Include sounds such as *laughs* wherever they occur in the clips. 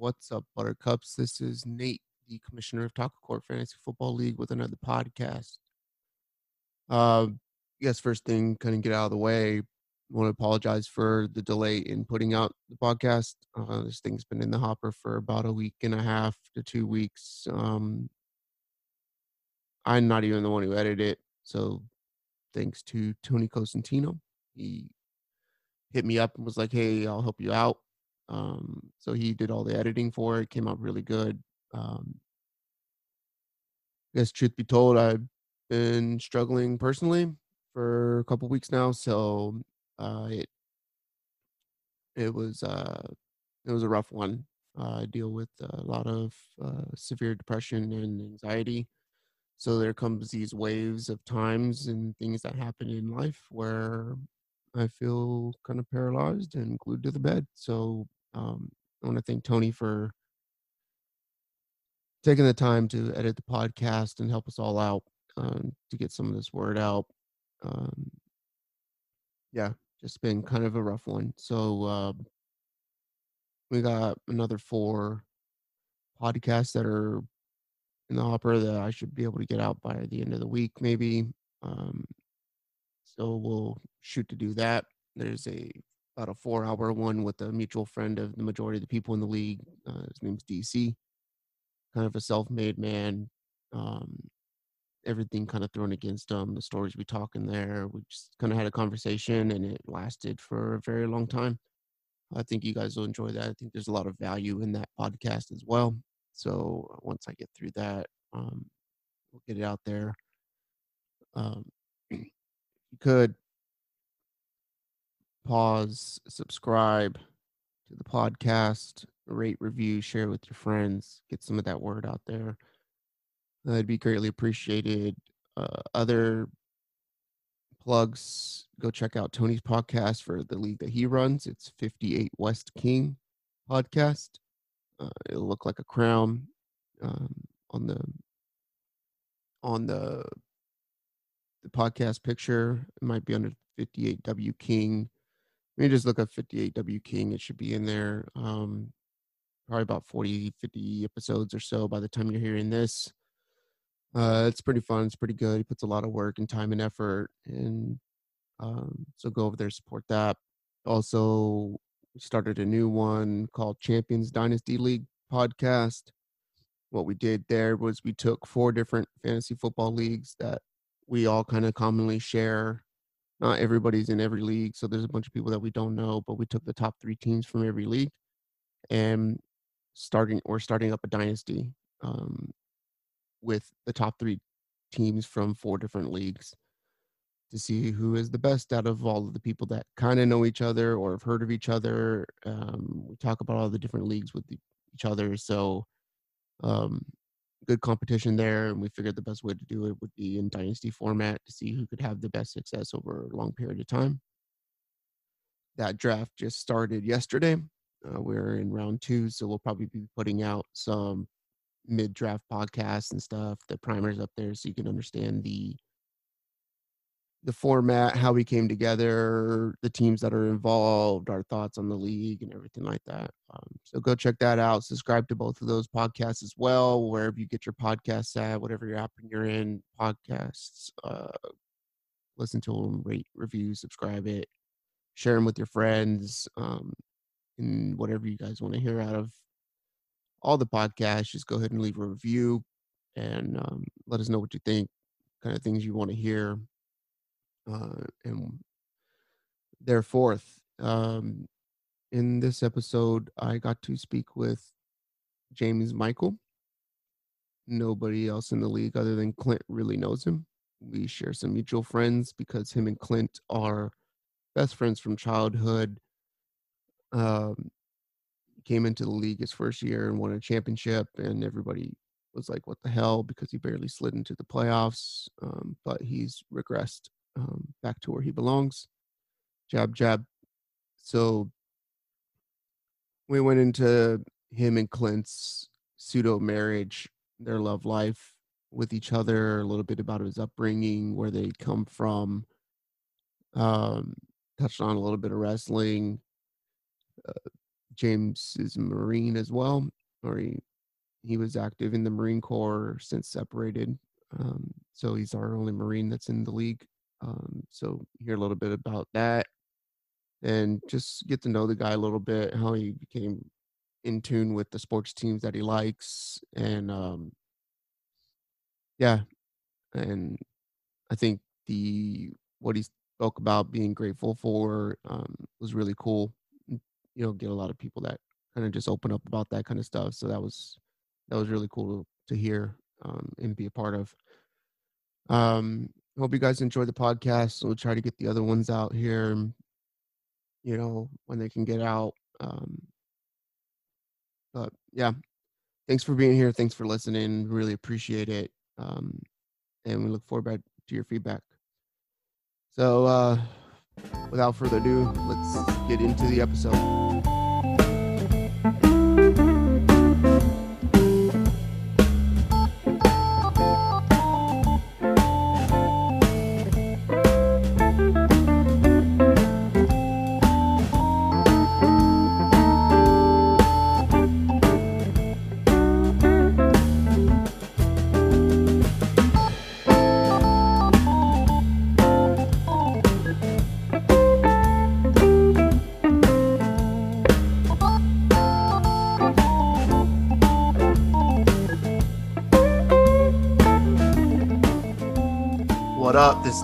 What's up, Buttercups? This is Nate, the commissioner of Taco Court Fantasy Football League, with another podcast. Uh, yes, first thing, kind of get out of the way. I want to apologize for the delay in putting out the podcast. Uh, this thing's been in the hopper for about a week and a half to two weeks. Um, I'm not even the one who edited it, so thanks to Tony Cosentino, he hit me up and was like, "Hey, I'll help you out." Um, so he did all the editing for it. Came out really good. Um, I guess truth be told, I've been struggling personally for a couple weeks now. So uh, it it was uh, it was a rough one. Uh, I deal with a lot of uh, severe depression and anxiety. So there comes these waves of times and things that happen in life where I feel kind of paralyzed and glued to the bed. So um, I want to thank Tony for taking the time to edit the podcast and help us all out um, to get some of this word out. Um, yeah, just been kind of a rough one. So uh, we got another four podcasts that are in the hopper that I should be able to get out by the end of the week, maybe. Um, so we'll shoot to do that. There's a about a four hour one with a mutual friend of the majority of the people in the league. Uh, his name's DC. Kind of a self made man. Um, everything kind of thrown against him. The stories we talk in there. We just kind of had a conversation and it lasted for a very long time. I think you guys will enjoy that. I think there's a lot of value in that podcast as well. So uh, once I get through that, um, we'll get it out there. Um, *clears throat* you could pause, subscribe to the podcast, rate, review, share with your friends, get some of that word out there. That'd be greatly appreciated. Uh, other plugs, go check out Tony's podcast for the league that he runs. It's 58 West King podcast. Uh, it'll look like a crown um, on the on the the podcast picture. It might be under 58 W King me just look up 58 W King. It should be in there. Um, probably about 40, 50 episodes or so by the time you're hearing this. Uh, it's pretty fun. It's pretty good. He puts a lot of work and time and effort. And um, so go over there, support that. Also, started a new one called Champions Dynasty League podcast. What we did there was we took four different fantasy football leagues that we all kind of commonly share not everybody's in every league, so there's a bunch of people that we don't know. But we took the top three teams from every league, and starting or starting up a dynasty um, with the top three teams from four different leagues to see who is the best out of all of the people that kind of know each other or have heard of each other. Um, we talk about all the different leagues with each other, so um, good competition there, and we figured the best way to do it would be in dynasty format to see who could have the best success over a long period of time. That draft just started yesterday. Uh, we're in round two, so we'll probably be putting out some mid draft podcasts and stuff. The primers up there so you can understand the the format, how we came together, the teams that are involved, our thoughts on the league, and everything like that. Um, so go check that out. Subscribe to both of those podcasts as well, wherever you get your podcasts at, whatever your app you're in, podcasts. Uh, listen to them, rate, review, subscribe it, share them with your friends, um, and whatever you guys want to hear out of all the podcasts. Just go ahead and leave a review and um, let us know what you think, kind of things you want to hear uh, and their fourth. Um, in this episode, I got to speak with James Michael. Nobody else in the league other than Clint really knows him. We share some mutual friends because him and Clint are best friends from childhood. Um, came into the league his first year and won a championship, and everybody was like, "What the hell?" Because he barely slid into the playoffs. Um, but he's regressed um, back to where he belongs. Jab, jab. So we went into him and Clint's pseudo marriage, their love life with each other, a little bit about his upbringing, where they come from. Um, touched on a little bit of wrestling. Uh, James is a Marine as well, or he he was active in the Marine Corps since separated. Um, so he's our only Marine that's in the league. Um, so hear a little bit about that, and just get to know the guy a little bit, how he became in tune with the sports teams that he likes, and um, yeah, and I think the what he spoke about being grateful for um, was really cool. You know, get a lot of people that kind of just open up about that kind of stuff. So that was that was really cool to, to hear um, and be a part of. Um, hope you guys enjoy the podcast. We'll try to get the other ones out here. You know, when they can get out. Um, but yeah, thanks for being here. Thanks for listening. Really appreciate it. Um, and we look forward to your feedback. So, uh, without further ado, let's get into the episode.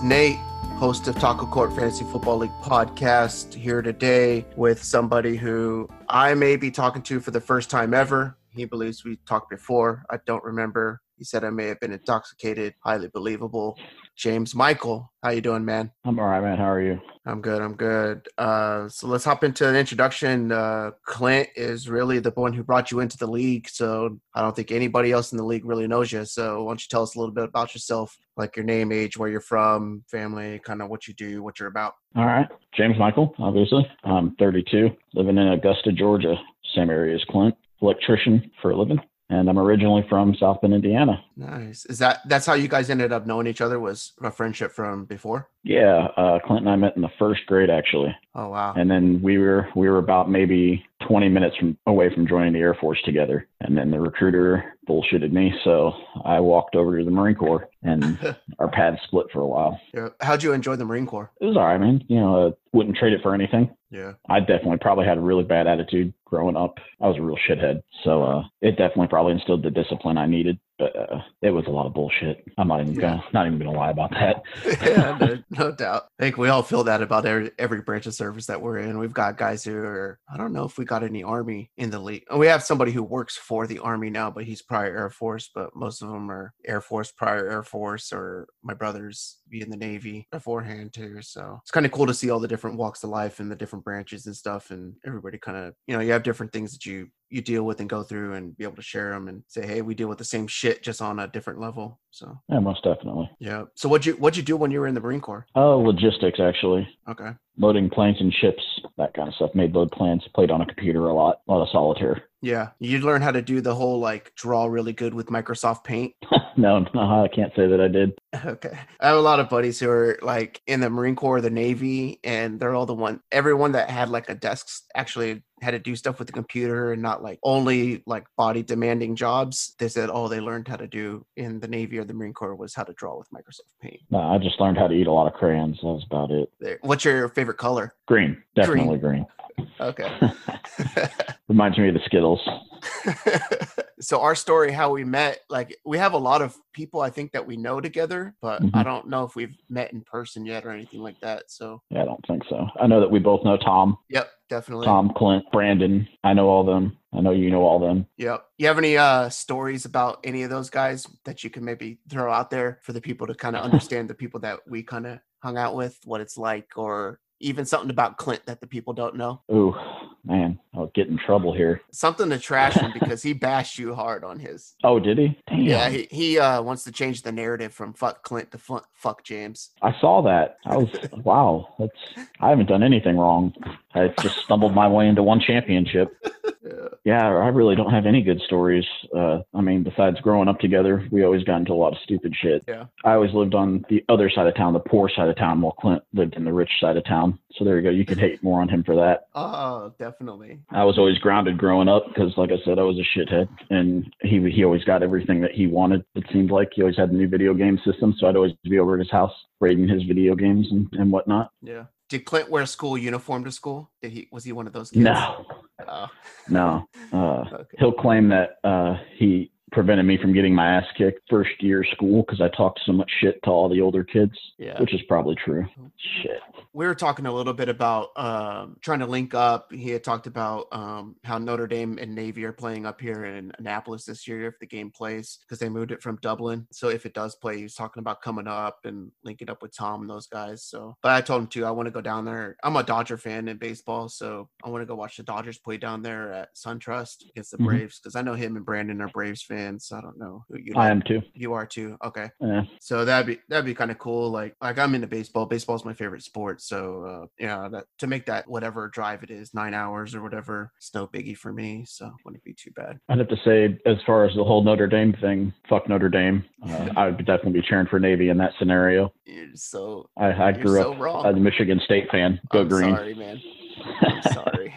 Nate, host of Taco Court Fantasy Football League podcast, here today with somebody who I may be talking to for the first time ever. He believes we talked before. I don't remember. He said I may have been intoxicated. Highly believable. James Michael, how you doing, man? I'm all right, man. How are you? I'm good. I'm good. Uh, so let's hop into an introduction. Uh, Clint is really the one who brought you into the league. So I don't think anybody else in the league really knows you. So why don't you tell us a little bit about yourself, like your name, age, where you're from, family, kind of what you do, what you're about. All right. James Michael, obviously. I'm 32, living in Augusta, Georgia, same area as Clint. Electrician for a living and I'm originally from South Bend, Indiana. Nice. Is that that's how you guys ended up knowing each other? Was a friendship from before? Yeah, uh, Clint and I met in the first grade actually. Oh wow! And then we were we were about maybe 20 minutes from away from joining the Air Force together. And then the recruiter bullshitted me, so I walked over to the Marine Corps, and *laughs* our paths split for a while. Yeah. How'd you enjoy the Marine Corps? It was all right, man. You know, I wouldn't trade it for anything. Yeah. I definitely probably had a really bad attitude growing up. I was a real shithead, so uh, it definitely probably instilled the discipline I needed but uh, it was a lot of bullshit. I'm not even gonna not even gonna lie about that. *laughs* yeah, no, no, doubt. I think we all feel that about every every branch of service that we're in. We've got guys who are I don't know if we got any army in the league. We have somebody who works for the army now, but he's prior Air Force. But most of them are Air Force, prior Air Force, or my brothers be in the Navy beforehand too. So it's kind of cool to see all the different walks of life and the different branches and stuff, and everybody kind of you know you have different things that you you deal with and go through and be able to share them and say, hey, we deal with the same shit just on a different level. So yeah, most definitely. Yeah. So what'd you what'd you do when you were in the Marine Corps? Oh, logistics actually. Okay. Loading planes and ships, that kind of stuff. Made load plans. Played on a computer a lot. A lot of solitaire. Yeah. You learn how to do the whole like draw really good with Microsoft Paint. *laughs* no, no, I can't say that I did. *laughs* Okay. I have a lot of buddies who are like in the Marine Corps, the Navy, and they're all the one everyone that had like a desk actually had to do stuff with the computer and not like only like body demanding jobs. They said all they learned how to do in the Navy or the Marine Corps was how to draw with Microsoft Paint. No, I just learned how to eat a lot of crayons. That was about it. What's your favorite color? Green. Definitely green. green. Okay. *laughs* *laughs* Reminds me of the Skittles. *laughs* so our story, how we met, like we have a lot of people I think that we know together, but mm-hmm. I don't know if we've met in person yet or anything like that. So yeah, I don't think so. I know that we both know Tom. Yep, definitely. Tom, Clint, Brandon. I know all them. I know you know all them. Yep. You have any uh stories about any of those guys that you can maybe throw out there for the people to kind of understand the people that we kind of hung out with, what it's like, or even something about Clint that the people don't know? Ooh, man, I'll get in trouble here. Something to trash him *laughs* because he bashed you hard on his. Oh, did he? Damn. Yeah, he, he uh, wants to change the narrative from fuck Clint to fuck, fuck James. I saw that. I was *laughs* wow. That's I haven't done anything wrong. I just stumbled my way into one championship. Yeah. Yeah, I really don't have any good stories. Uh, I mean, besides growing up together, we always got into a lot of stupid shit. Yeah. I always lived on the other side of town, the poor side of town, while Clint lived in the rich side of town. So there you go. You could hate more on him for that. Oh, definitely. I was always grounded growing up because, like I said, I was a shithead, and he he always got everything that he wanted. It seemed like he always had the new video game system, so I'd always be over at his house raiding his video games and, and whatnot. Yeah. Did Clint wear a school uniform to school? Did he was he one of those kids? No, Oh. no. *laughs* Uh, Okay. he'll claim that uh, he prevented me from getting my ass kicked first year of school because I talked so much shit to all the older kids, Yeah. which is probably true. Shit. we were talking a little bit about um, trying to link up. He had talked about um, how Notre Dame and Navy are playing up here in Annapolis this year if the game plays because they moved it from Dublin. So if it does play, he was talking about coming up and linking up with Tom and those guys. So, but I told him too, I want to go down there. I'm a Dodger fan in baseball, so I want to go watch the Dodgers play down there at SunTrust against the Mhm. Braves because I know him and Brandon are Braves fans. So I don't know who you. I am too. You are too. Okay. Yeah. So that'd be that'd be kind of cool. Like like I'm into baseball. Baseball's my favorite sport. So uh, yeah, that to make that whatever drive it is, nine hours or whatever, it's no biggie for me. So wouldn't be too bad. I'd have to say, as far as the whole Notre Dame thing, fuck Notre Dame. *laughs* Uh, I would definitely be cheering for Navy in that scenario. You're so I, I grew so up wrong. as a Michigan State fan. Go I'm green. sorry, man. I'm *laughs* sorry.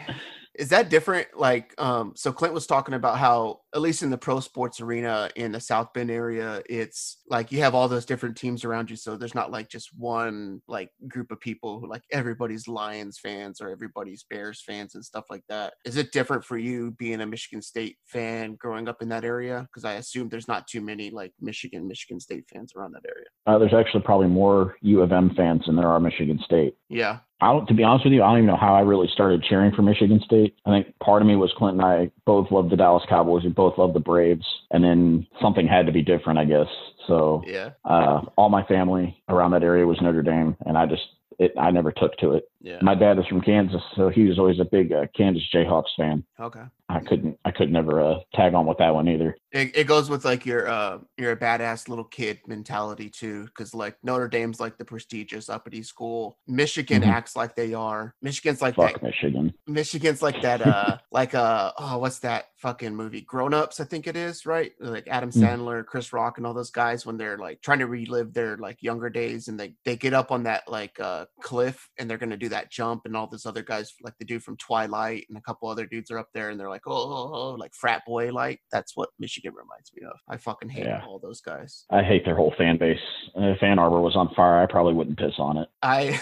Is that different? Like, um, so Clint was talking about how, at least in the pro sports arena in the South Bend area, it's like you have all those different teams around you. So there's not like just one like group of people who like everybody's Lions fans or everybody's Bears fans and stuff like that. Is it different for you being a Michigan State fan growing up in that area? Because I assume there's not too many like Michigan, Michigan State fans around that area. Uh, there's actually probably more U of M fans than there are Michigan State. Yeah. I don't, to be honest with you, I don't even know how I really started cheering for Michigan State. I think part of me was Clint and I both loved the Dallas Cowboys. We both loved the Braves, and then something had to be different, I guess. So Yeah. uh, all my family around that area was Notre Dame, and I just it I never took to it. Yeah. My dad is from Kansas, so he was always a big uh, Kansas Jayhawks fan. Okay. I couldn't I could never uh, tag on with that one either. It, it goes with like your uh you're a badass little kid mentality too because like notre dame's like the prestigious uppity school michigan Mhm. acts like they are michigan's like Fuck that Michigan. michigan's like that uh *laughs* like uh oh what's that fucking movie grown ups i think it is right like adam Mm. sandler chris rock and all those guys when they're like trying to relive their like younger days and they they get up on that like uh cliff and they're gonna do that jump and all those other guys like the dude from twilight and a couple other dudes are up there and they're like oh, oh, oh like frat boy like that's what michigan reminds me of i fucking hate Yeah. all those guys I hate their whole fan base. If Ann Arbor was on fire, I probably wouldn't piss on it. I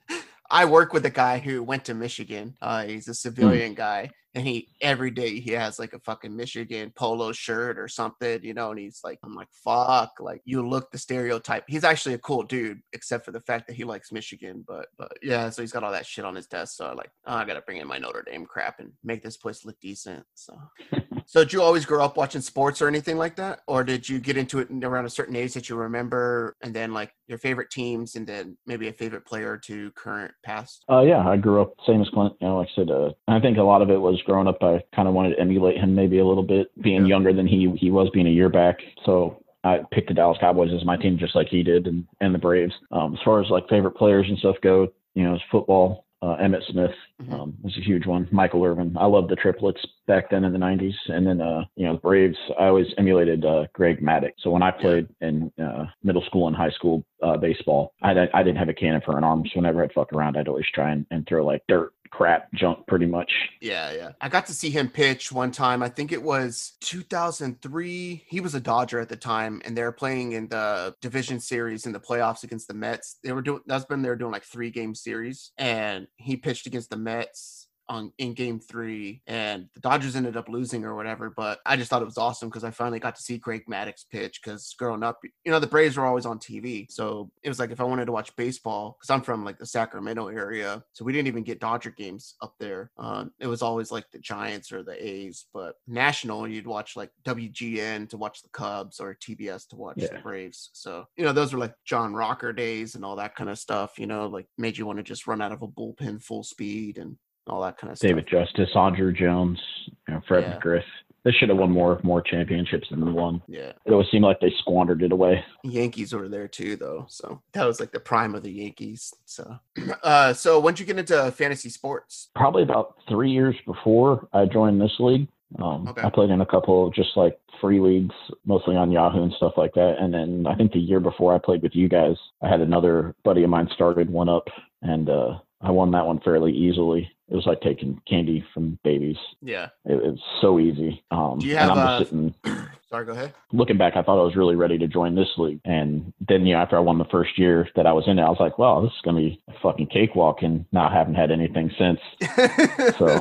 *laughs* I work with a guy who went to Michigan. Uh, he's a civilian guy, and he every day he has like a fucking Michigan polo shirt or something, you know. And he's like, I'm like, fuck, like you look the stereotype. He's actually a cool dude, except for the fact that he likes Michigan. But but yeah, so he's got all that shit on his desk. So I like, oh, I gotta bring in my Notre Dame crap and make this place look decent. So. *laughs* So did you always grow up watching sports or anything like that, or did you get into it around a certain age that you remember, and then like your favorite teams, and then maybe a favorite player to current past? Uh, yeah, I grew up same as Clint. You know, like I said, uh, I think a lot of it was growing up. I kind of wanted to emulate him maybe a little bit, being Yeah. younger than he he was, being a year back. So I picked the Dallas Cowboys as my team, just like he did, and and the Braves. Um, as far as like favorite players and stuff go, you know, it's football. Uh, Emmitt Smith Mhm. um, was a huge one. Michael Irvin. I loved the triplets back then in the '90s, and then uh, you know the Braves. I always emulated uh, Greg Maddux. So when I played in uh, middle school and high school uh, baseball, I, I didn't have a cannon for an arm. So whenever I'd fuck around, I'd always try and, and throw like dirt, crap, junk, pretty much. Yeah, yeah. I got to see him pitch one time. I think it was 2003. He was a Dodger at the time, and they were playing in the division series in the playoffs against the Mets. They were doing that's when they were doing like three game series, and he pitched against the Mets on in game three and the Dodgers ended up losing or whatever. But I just thought it was awesome because I finally got to see Greg Maddux pitch because growing up, you know, the Braves were always on TV. So it was like if I wanted to watch baseball, because I'm from like the Sacramento area, so we didn't even get Dodger games up there. Um, it was always like the Giants or the A's, but national, you'd watch like WGN to watch the Cubs or TBS to watch the Braves. So, you know, those were like John Rocker days and all that kind of stuff, you know, like made you want to just run out of a bullpen full speed and all that kind of David stuff. Justice, Andruw Jones, you know, Fred Yeah. McGriff. They should have won more more championships than one. Yeah. It always seemed like they squandered it away. Yankees were there too, though. So that was like the prime of the Yankees. So, *clears throat* uh, so when did you get into fantasy sports? Probably about three years before I joined this league. Um, Okay. I played in a couple of just like free leagues, mostly on Yahoo and stuff like that. And then I think the year before I played with you guys, I had another buddy of mine started one up, and uh, I won that one fairly easily. It was like taking candy from babies. Yeah. It, it was so easy. Um, Do you and I'm uh, just sitting *clears throat* Sorry, go ahead. looking back, I thought I was really ready to join this league. And then, you know, after I won the first year that I was in it, I was like, wow, this is going to be a fucking cakewalk. And now I haven't had anything since. *laughs* So, *laughs*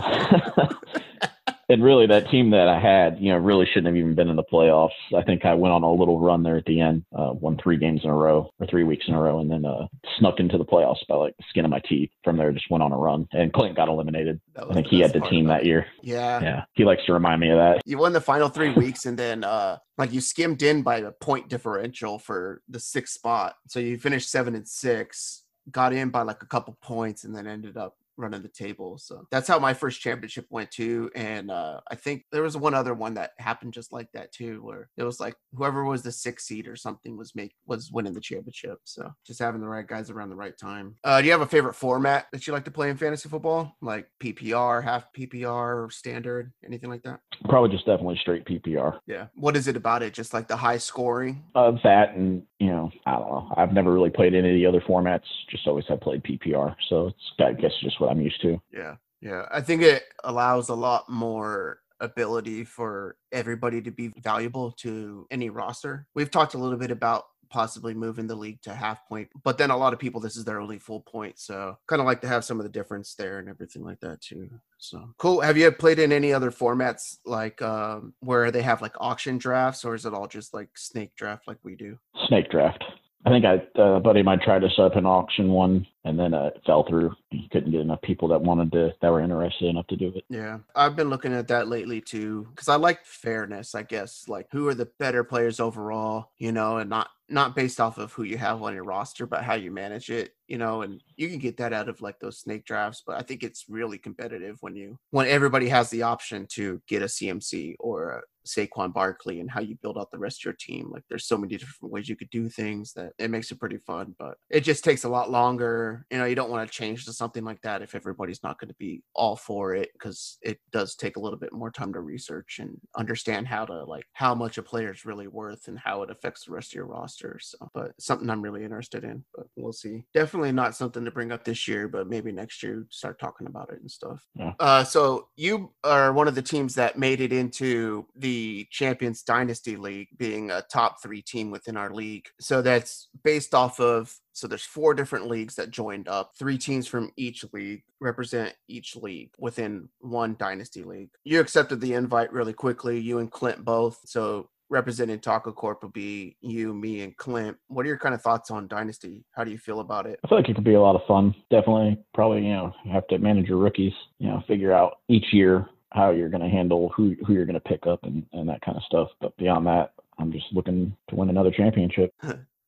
and really, that team that I had, you know, really shouldn't have even been in the playoffs. I think I went on a little run there at the end, uh, won three games in a row or three weeks in a row, and then uh, snuck into the playoffs by like the skin of my teeth. From there, just went on a run. And Clint got eliminated. That I think he had the team that year. Yeah. Yeah. He likes to remind me of that. You won the final three weeks, and then uh, like you skimmed in by a point differential for the sixth spot. So you finished seven and six, got in by like a couple points, and then ended up running the table. So that's how my first championship went too. And uh, I think there was one other one that happened just like that too, where it was like whoever was the sixth seed or something was make was winning the championship. So just having the right guys around the right time. Uh, do you have a favorite format that you like to play in fantasy football, like PPR, half PPR, standard, anything like that? Probably just definitely straight PPR. Yeah. What is it about it? Just like the high scoring? Uh, that and you know, I don't know. I've never really played any of the other formats. Just always have played PPR, so it's I guess just what I'm used to. Yeah. Yeah. I think it allows a lot more ability for everybody to be valuable to any roster. We've talked a little bit about possibly moving the league to half point, but then a lot of people this is their only full point. So kind of like to have some of the difference there and everything like that too. So cool. Have you played in any other formats like um where they have like auction drafts or is it all just like snake draft like we do? Snake draft. I think I uh, a buddy of mine tried to set up an auction one, and then uh, it fell through. He couldn't get enough people that wanted to that were interested enough to do it. Yeah, I've been looking at that lately too because I like fairness. I guess like who are the better players overall, you know, and not not based off of who you have on your roster, but how you manage it, you know. And you can get that out of like those snake drafts, but I think it's really competitive when you when everybody has the option to get a CMC or a Saquon Barkley and how you build out the rest of your team. Like there's so many different ways you could do things that it makes it pretty fun, but it just takes a lot longer. You know, you don't want to change to something like that if everybody's not going to be all for it because it does take a little bit more time to research and understand how to like how much a player is really worth and how it affects the rest of your roster. So, but something I'm really interested in, but we'll see. Definitely not something to bring up this year, but maybe next year start talking about it and stuff. Yeah. Uh, so you are one of the teams that made it into the Champions Dynasty League, being a top three team within our league. So that's based off of. So there's four different leagues that joined up. Three teams from each league represent each league within one dynasty league. You accepted the invite really quickly. You and Clint both. So representing Taco Corp will be you, me, and Clint. What are your kind of thoughts on Dynasty? How do you feel about it? I feel like it could be a lot of fun. Definitely, probably you know have to manage your rookies. You know, figure out each year how you're going to handle who who you're going to pick up and and that kind of stuff. But beyond that, I'm just looking to win another championship. *laughs*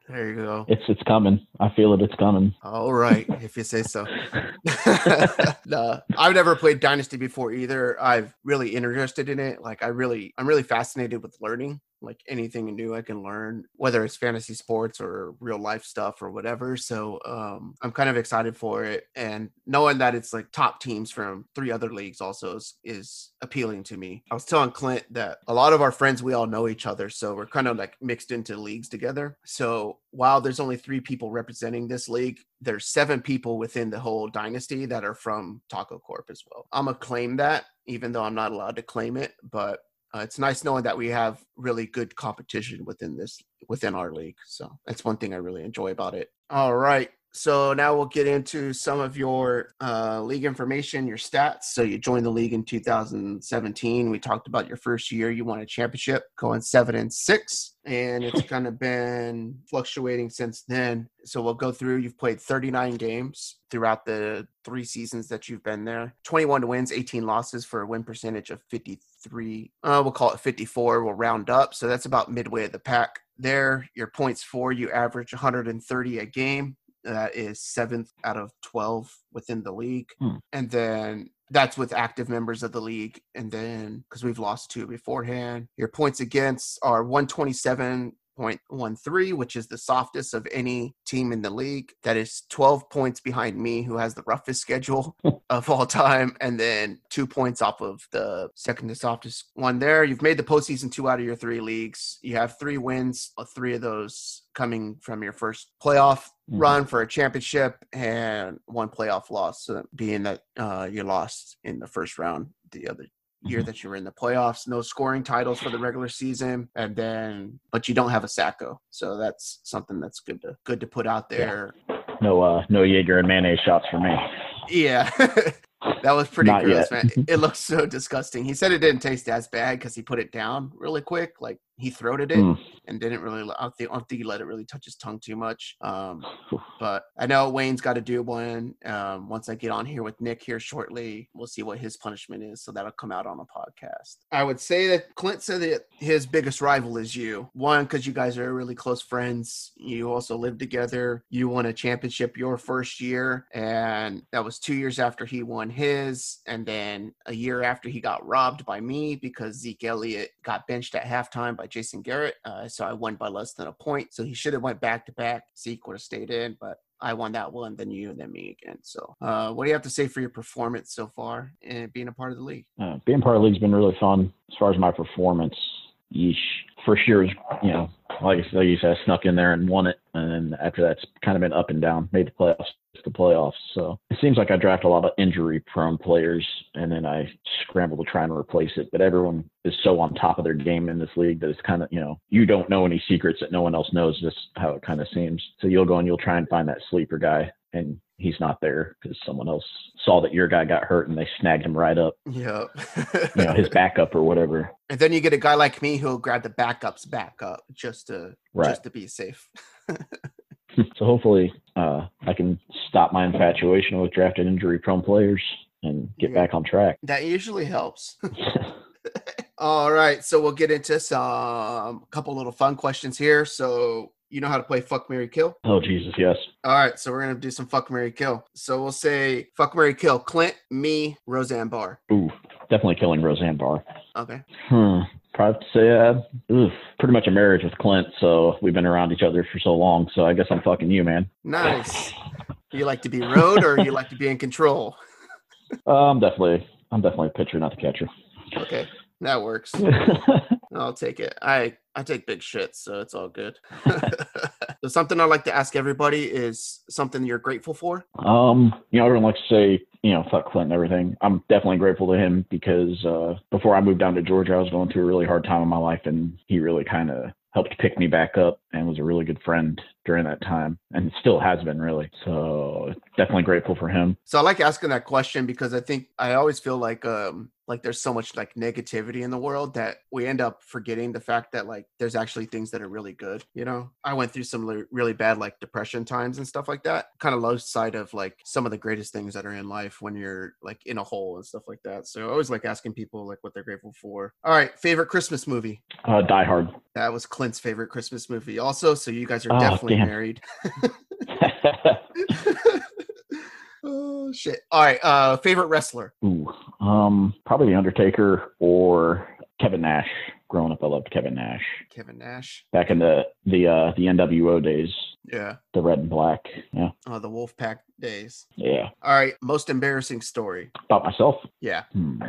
There you go. It's it's coming. I feel it. It's coming. All right, if you say so. *laughs* *laughs* no, I've never played Dynasty before either. I've really interested in it. Like I really, I'm really fascinated with learning. Like anything new I can learn, whether it's fantasy sports or real life stuff or whatever. So um, I'm kind of excited for it, and knowing that it's like top teams from three other leagues also is, is appealing to me. I was telling Clint that a lot of our friends we all know each other, so we're kind of like mixed into leagues together. So while there's only three people representing this league, there's seven people within the whole dynasty that are from Taco Corp as well. I'm gonna claim that, even though I'm not allowed to claim it, but uh, it's nice knowing that we have really good competition within this within our league. So that's one thing I really enjoy about it. All right. So now we'll get into some of your uh, league information, your stats. So you joined the league in 2017. We talked about your first year. You won a championship, going seven and six, and it's *laughs* kind of been fluctuating since then. So we'll go through. You've played 39 games throughout the three seasons that you've been there. 21 wins, 18 losses for a win percentage of 53. Uh, we'll call it 54. We'll round up. So that's about midway of the pack. There, your points for you average 130 a game that is seventh out of 12 within the league. Hmm. And then That's with active members of the league. And then because we've lost two beforehand, your points against are 127 0.13, which is the softest of any team in the league. That is 12 points behind me, who has the roughest schedule *laughs* of all time, and then two points off of the second to softest one there. You've made the postseason two out of your three leagues. You have three wins, uh, three of those coming from your first playoff mm-hmm. run for a championship, and one playoff loss, uh, being that uh, you lost in the first round the other year mm-hmm. that you were in the playoffs. No scoring titles for the regular season, and then but you don't have a Sacko, so that's something that's good to good to put out there. Yeah. No, uh, no Jaeger and mayonnaise shots for me. Yeah, *laughs* that was pretty Not gross, yet. man. It looks so disgusting. He said it didn't taste as bad because he put it down really quick, like he throated it mm. And didn't really. I don't, think, I don't think he let it really touch his tongue too much. Um, but I know Wayne's got to do one. Um, once I get on here with Nick here shortly, we'll see what his punishment is. So that'll come out on a podcast. I would say that Clint said that his biggest rival is you. One, because you guys are really close friends. You also live together. You won a championship your first year, and that was two years after he won his, and then a year after he got robbed by me because Zeke Elliott got benched at halftime by Jason Garrett. Uh, so I won by less than a point. So he should have went back to back. Zeke would have stayed in, but I won that one, then you, and then me again. So, uh, what do you have to say for your performance so far and being a part of the league? Uh, being part of the league's been really fun. As far as my performance, yeesh. First year was, you know, like, like you said, I snuck in there and won it. And then after that, it's kind of been up and down. Made the playoffs, the playoffs. So it seems like I draft a lot of injury prone players and then I scramble to try and replace it. But everyone is so on top of their game in this league that it's kind of, you know, you don't know any secrets that no one else knows. Just how it kind of seems. So you'll go and you'll try and find that sleeper guy and he's not there because someone else saw that your guy got hurt and they snagged him right up. Yeah. *laughs* you know, his backup or whatever. And then you get a guy like me who'll grab the backup's backup just to right. just to be safe. *laughs* so hopefully uh, I can stop my infatuation with drafted injury prone players and get yeah. back on track. That usually helps. *laughs* *laughs* All right, so we'll get into some couple little fun questions here. So you know how to play fuck Mary Kill? Oh Jesus, yes. All right, so we're gonna do some fuck Mary Kill. So we'll say fuck Mary Kill. Clint, me, Roseanne Barr. Ooh, definitely killing Roseanne Barr. Okay. Hmm. Probably say uh, oof, pretty much a marriage with Clint, so we've been around each other for so long. So I guess I'm fucking you, man. Nice. you like to be rode, or you like to be in control? *laughs* I'm definitely I'm definitely a pitcher, not the catcher. Okay, that works. *laughs* I'll take it. I I take big shit, so it's all good. *laughs* so something I like to ask everybody is something you're grateful for. Um, you know, everyone likes to say, you know, fuck Clint and everything. I'm definitely grateful to him because uh, before I moved down to Georgia, I was going through a really hard time in my life, and he really kind of helped pick me back up and was a really good friend during that time and still has been really. So definitely grateful for him. So i like asking that question because i think i always feel like um like there's so much like negativity in the world that we end up forgetting the fact that like there's actually things that are really good you know? I went through some really bad like depression times and stuff like that kind of lost sight of like some of the greatest things that are in life when you're like in a hole and stuff like that. So i always like asking people like what they're grateful for. All right favorite christmas movie? Uh die hard. That was clint's favorite christmas movie also so you guys are oh, definitely damn. married *laughs* *laughs* oh shit! All right, uh, favorite wrestler? Ooh, um, probably the Undertaker or Kevin Nash. Growing up, I loved Kevin Nash. Kevin Nash. Back in the the uh, the NWO days. Yeah. The red and black. Yeah. Oh, the Wolfpack days. Yeah. All right. Most embarrassing story. About myself. Yeah. Hmm.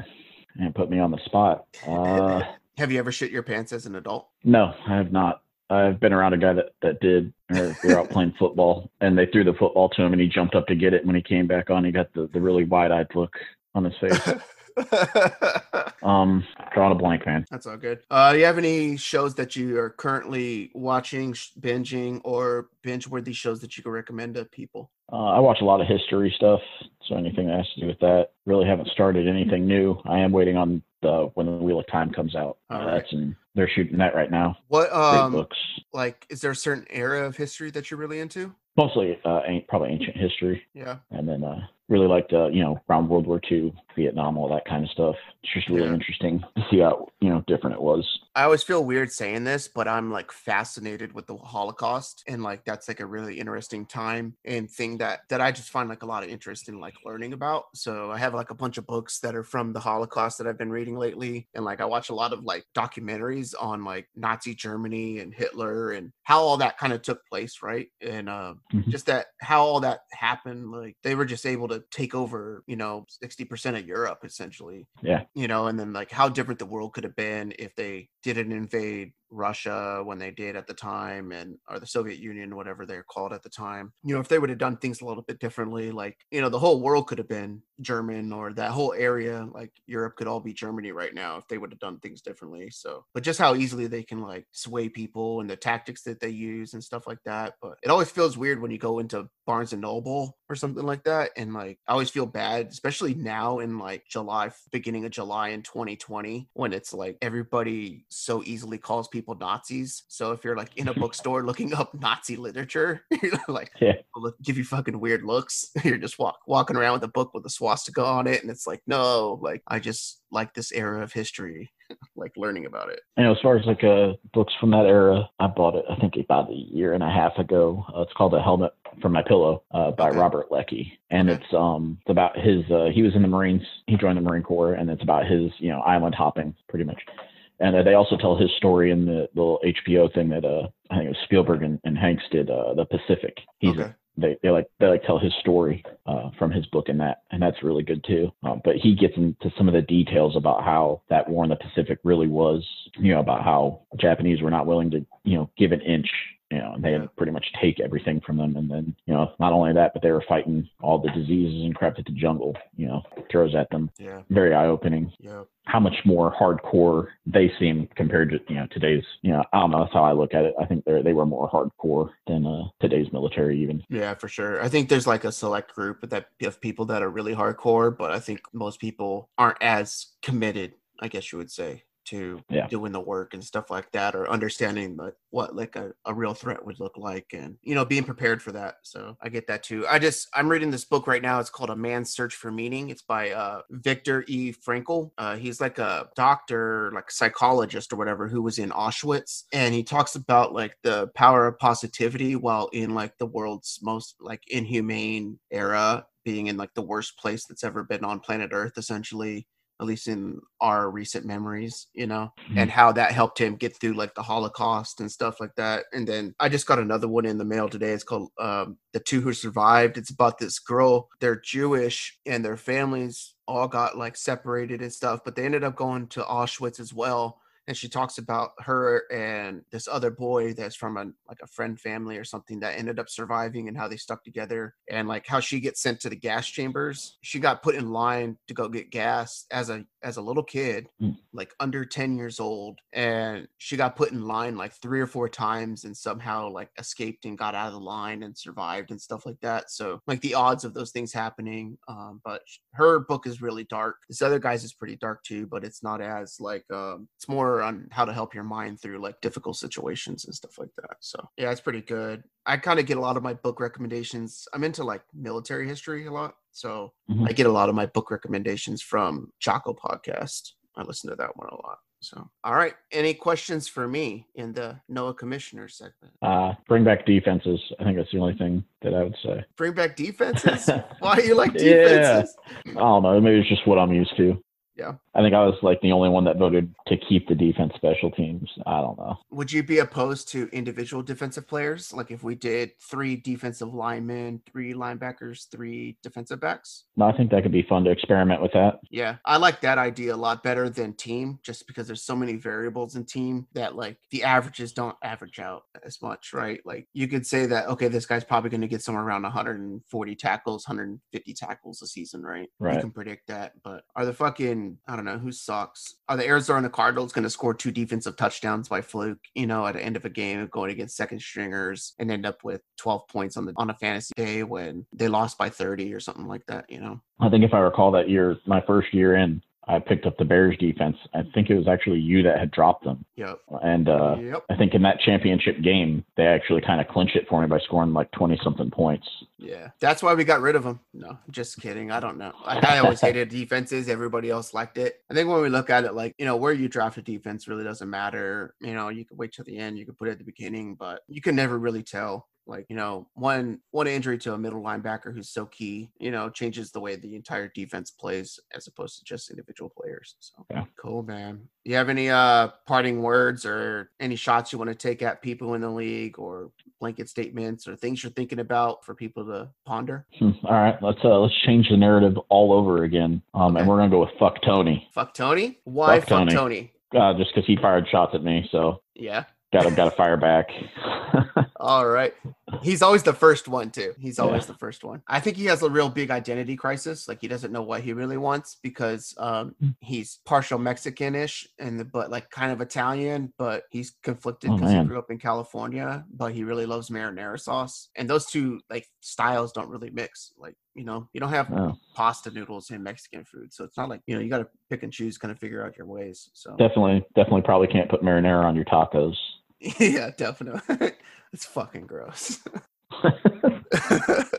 And put me on the spot. *laughs* Uh, have you ever shit your pants as an adult? No, I have not. I've been around a guy that, that did. We were out *laughs* playing football, and they threw the football to him, and he jumped up to get it. And when he came back on, he got the, the really wide eyed look on his face. *laughs* *laughs* um, drawing a blank, man. That's all good. Uh, do you have any shows that you are currently watching, binging, or binge-worthy shows that you can recommend to people? Uh, I watch a lot of history stuff, so anything that has to do with that. Really haven't started anything new. I am waiting on the when the Wheel of Time comes out. Uh, that's in, they're shooting that right now. What um books? Like, is there a certain era of history that you're really into? Mostly, uh, probably ancient history. Yeah. And then uh, really liked, uh, you know, around World War II, Vietnam, all that kind of stuff. It's just really yeah. interesting to see how, you know, different it was I always feel weird saying this, but I'm like fascinated with the Holocaust and like that's like a really interesting time and thing that that I just find like a lot of interest in like learning about. So I have like a bunch of books that are from the Holocaust that I've been reading lately and like I watch a lot of like documentaries on like Nazi Germany and Hitler and how all that kind of took place, right? And uh, Mhm. just that how all that happened like they were just able to take over, you know, 60% of Europe essentially Yeah. you know, and then like how different the world could have been if they didn't invade Russia when they did at the time and or the Soviet Union, whatever they're called at the time. You know, if they would have done things a little bit differently, like, you know, the whole world could have been German or that whole area, like Europe could all be Germany right now if they would have done things differently. So, but just how easily they can like sway people and the tactics that they use and stuff like that. But it always feels weird when you go into Barnes and Noble or something like that. And like, I always feel bad, especially now in like July, beginning of July in 2020, when it's like everybody so easily calls people Nazis. So if you're like in a *laughs* bookstore looking up Nazi literature, *laughs* you're like, Yeah. look, give you fucking weird looks. *laughs* You're just walk, walking around with a book with a swastika on it. And it's like, no, like, I just like this era of history, like learning about it. You know, as far as like uh, books from that era, I bought it. I think about a year and a half ago. Uh, it's called "A Helmet for My Pillow" uh, by Okay. Robert Leckie, and Okay. it's um it's about his. Uh, he was in the Marines. He joined the Marine Corps, and it's about his you know island hopping, pretty much. And uh, they also tell his story in the little HBO thing that uh I think it was Spielberg and, and Hanks did, uh, the Pacific. He's okay. they, they like they like tell his story uh, from his book in that, and that's really good too. Um, but he gets into some of the details about how that war in the Pacific really was, you know, about how Japanese were not willing to, you know, give an inch, you know, and they had pretty much take everything from them, and then, you know, not only that, but they were fighting all the diseases and crap that the jungle, you know, throws at them. Yeah. Very eye opening Yeah. how much more hardcore they seem compared to you know today's you know I don't know that's how I look at it. I think they they were more hardcore than uh, today's military even. Yeah, for sure. I think there's like a select group that of people that are really hardcore, but I think most people aren't as committed, I guess you would say, to Yeah. doing the work and stuff like that or understanding like what like a, a real threat would look like and you know being prepared for that. So I get that too. I just I'm reading this book right now. It's called A Man's Search for Meaning. It's by uh Viktor E. Frankl. Uh he's like a doctor, like psychologist or whatever who was in Auschwitz and he talks about like the power of positivity while in like the world's most like inhumane era being in like the worst place that's ever been on planet earth essentially at least in our recent memories you know and how that helped him get through like the holocaust and stuff like that. And then i just got another one in the mail today. It's called um, the two who survived. It's about this girl. They're jewish and their families all got like separated and stuff but they ended up going to auschwitz as well and she talks about her and this other boy that's from a like a friend family or something that ended up surviving and how they stuck together and like how she gets sent to the gas chambers. She got put in line to go get gas as a as a little kid Mm. like under 10 years old and she got put in line like three or four times and somehow like escaped and got out of the line and survived and stuff like that. So like the odds of those things happening um but her book is really dark. This other guy's is pretty dark too but it's not as like um it's more on how to help your mind through like difficult situations and stuff like that so yeah it's pretty good i kind of get a lot of my book recommendations i'm into like military history a lot so Mhm. i get a lot of my book recommendations from Jocko podcast i listen to that one a lot so all right any questions for me in the noah commissioner segment Uh, bring back defenses. I think that's the only thing that I would say. bring back defenses *laughs* why do you like Yeah. defenses I don't know. Maybe it's just what I'm used to. Yeah. I think I was like the only one that voted to keep the defense special teams. I don't know. Would you be opposed to individual defensive players? Like if we did three defensive linemen, three linebackers, three defensive backs? No, I think that could be fun to experiment with that. Yeah, I like that idea a lot better than team, just because there's so many variables in team that like the averages don't average out as much, right? Like you could say that, okay, this guy's probably going to get somewhere around 140 tackles, 150 tackles a season, right? You can predict that. But are the fucking, I don't know, who sucks? Are the Arizona Cardinals going to score two defensive touchdowns by fluke, you know, at the end of a game going against second stringers and end up with 12 points on the on a fantasy day when they lost by 30 or something like that, you know? I think if I recall that year, my first year in, I picked up the Bears defense. I think it was actually you that had dropped them. Yep. And uh, Yep. I think in that championship game, they actually kind of clinched it for me by scoring like 20 something points. Yeah, that's why we got rid of them. No, just kidding. I don't know. Like, I always hated defenses. Everybody else liked it. I think when we look at it, like you know, where you draft a defense really doesn't matter. You know, you can wait till the end. You can put it at the beginning, but you can never really tell. Like you know, one one injury to a middle linebacker who's so key, you know, changes the way the entire defense plays as opposed to just individual players. So Yeah. cool, man. You have any uh parting words or any shots you want to take at people in the league or blanket statements or things you're thinking about for people to ponder? Hmm, All right, let's uh, let's change the narrative all over again. Um, Okay. and we're gonna go with fuck Tony, Fuck Tony? Why Fuck fuck Tony. Tony? uh, just because he fired shots at me. So Yeah. Got to got to fire back. *laughs* All right. He's always the first one too. He's always Yeah. the first one. I think he has a real big identity crisis. Like he doesn't know what he really wants because um, Mm. he's partial Mexican-ish and the, but like kind of Italian, but he's conflicted Oh, because he grew up in California, but he really loves marinara sauce. And those two like styles don't really mix. Like, you know, you don't have Oh, pasta noodles in Mexican food. So it's not like, you know, you got to pick and choose, kind of figure out your ways. So definitely, definitely, probably can't put marinara on your tacos. *laughs* yeah, definitely. *laughs* it's fucking gross. *laughs*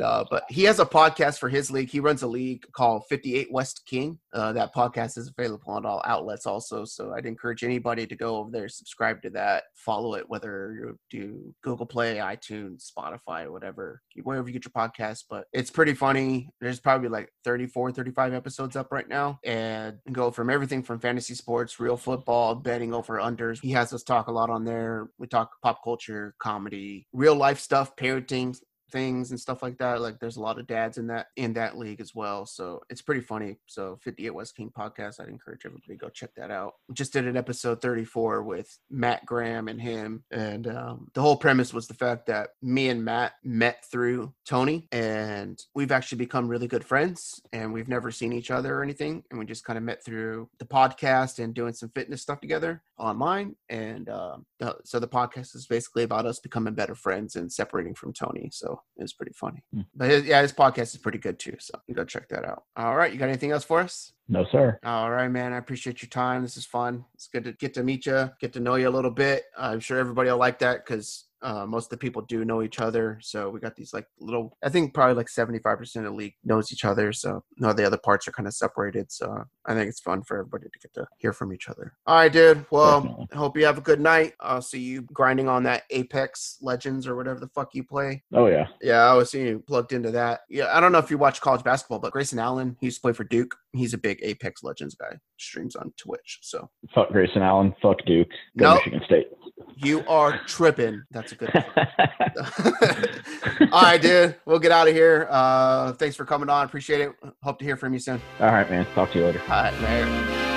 no, but he has a podcast for his league. He runs a league called 58 West King. Uh, that podcast is available on all outlets also. So I'd encourage anybody to go over there, subscribe to that, follow it, whether you do Google Play, iTunes, Spotify, whatever, wherever you get your podcast. But it's pretty funny. There's probably like 34, 35 episodes up right now and go from everything from fantasy sports, real football, betting over unders. He has us talk a lot on there. We talk pop culture, comedy, real life stuff, parenting things and stuff like that. Like there's a lot of dads in that in that league as well. So it's pretty funny. So 58 West King podcast, I'd encourage everybody go check that out. Just did an episode 34 with Matt Graham and him. And um, the whole premise was the fact that me and Matt met through Tony and we've actually become really good friends and we've never seen each other or anything. And we just kind of met through the podcast and doing some fitness stuff together online. And um, the, so the podcast is basically about us becoming better friends and separating from Tony. So it was pretty funny. Hmm. But his, yeah, his podcast is pretty good too. So you go check that out. All right. You got anything else for us? no, sir. All right, man. I appreciate your time. This is fun. It's good to get to meet you, get to know you a little bit. I'm sure everybody will like that because uh, most of the people do know each other. So we got these like little, I think probably like 75% of the league knows each other. So no, the other parts are kind of separated. So I think it's fun for everybody to get to hear from each other. All right, dude. Well, Definitely. Hope you have a good night. I'll see you grinding on that Apex Legends or whatever the fuck you play. Oh yeah. Yeah, I was seeing you plugged into that. Yeah, I don't know if you watch college basketball, but Grayson Allen, he used to play for Duke. He's a big Apex Legends guy. Streams on Twitch. So Fuck Grayson Allen. Fuck Duke. Go Nope. Michigan State. You are tripping. That's a good *laughs* All right, dude. We'll get out of here. Uh, thanks for coming on. Appreciate it. Hope to hear from you soon. All right, man. Talk to you later. All right, later.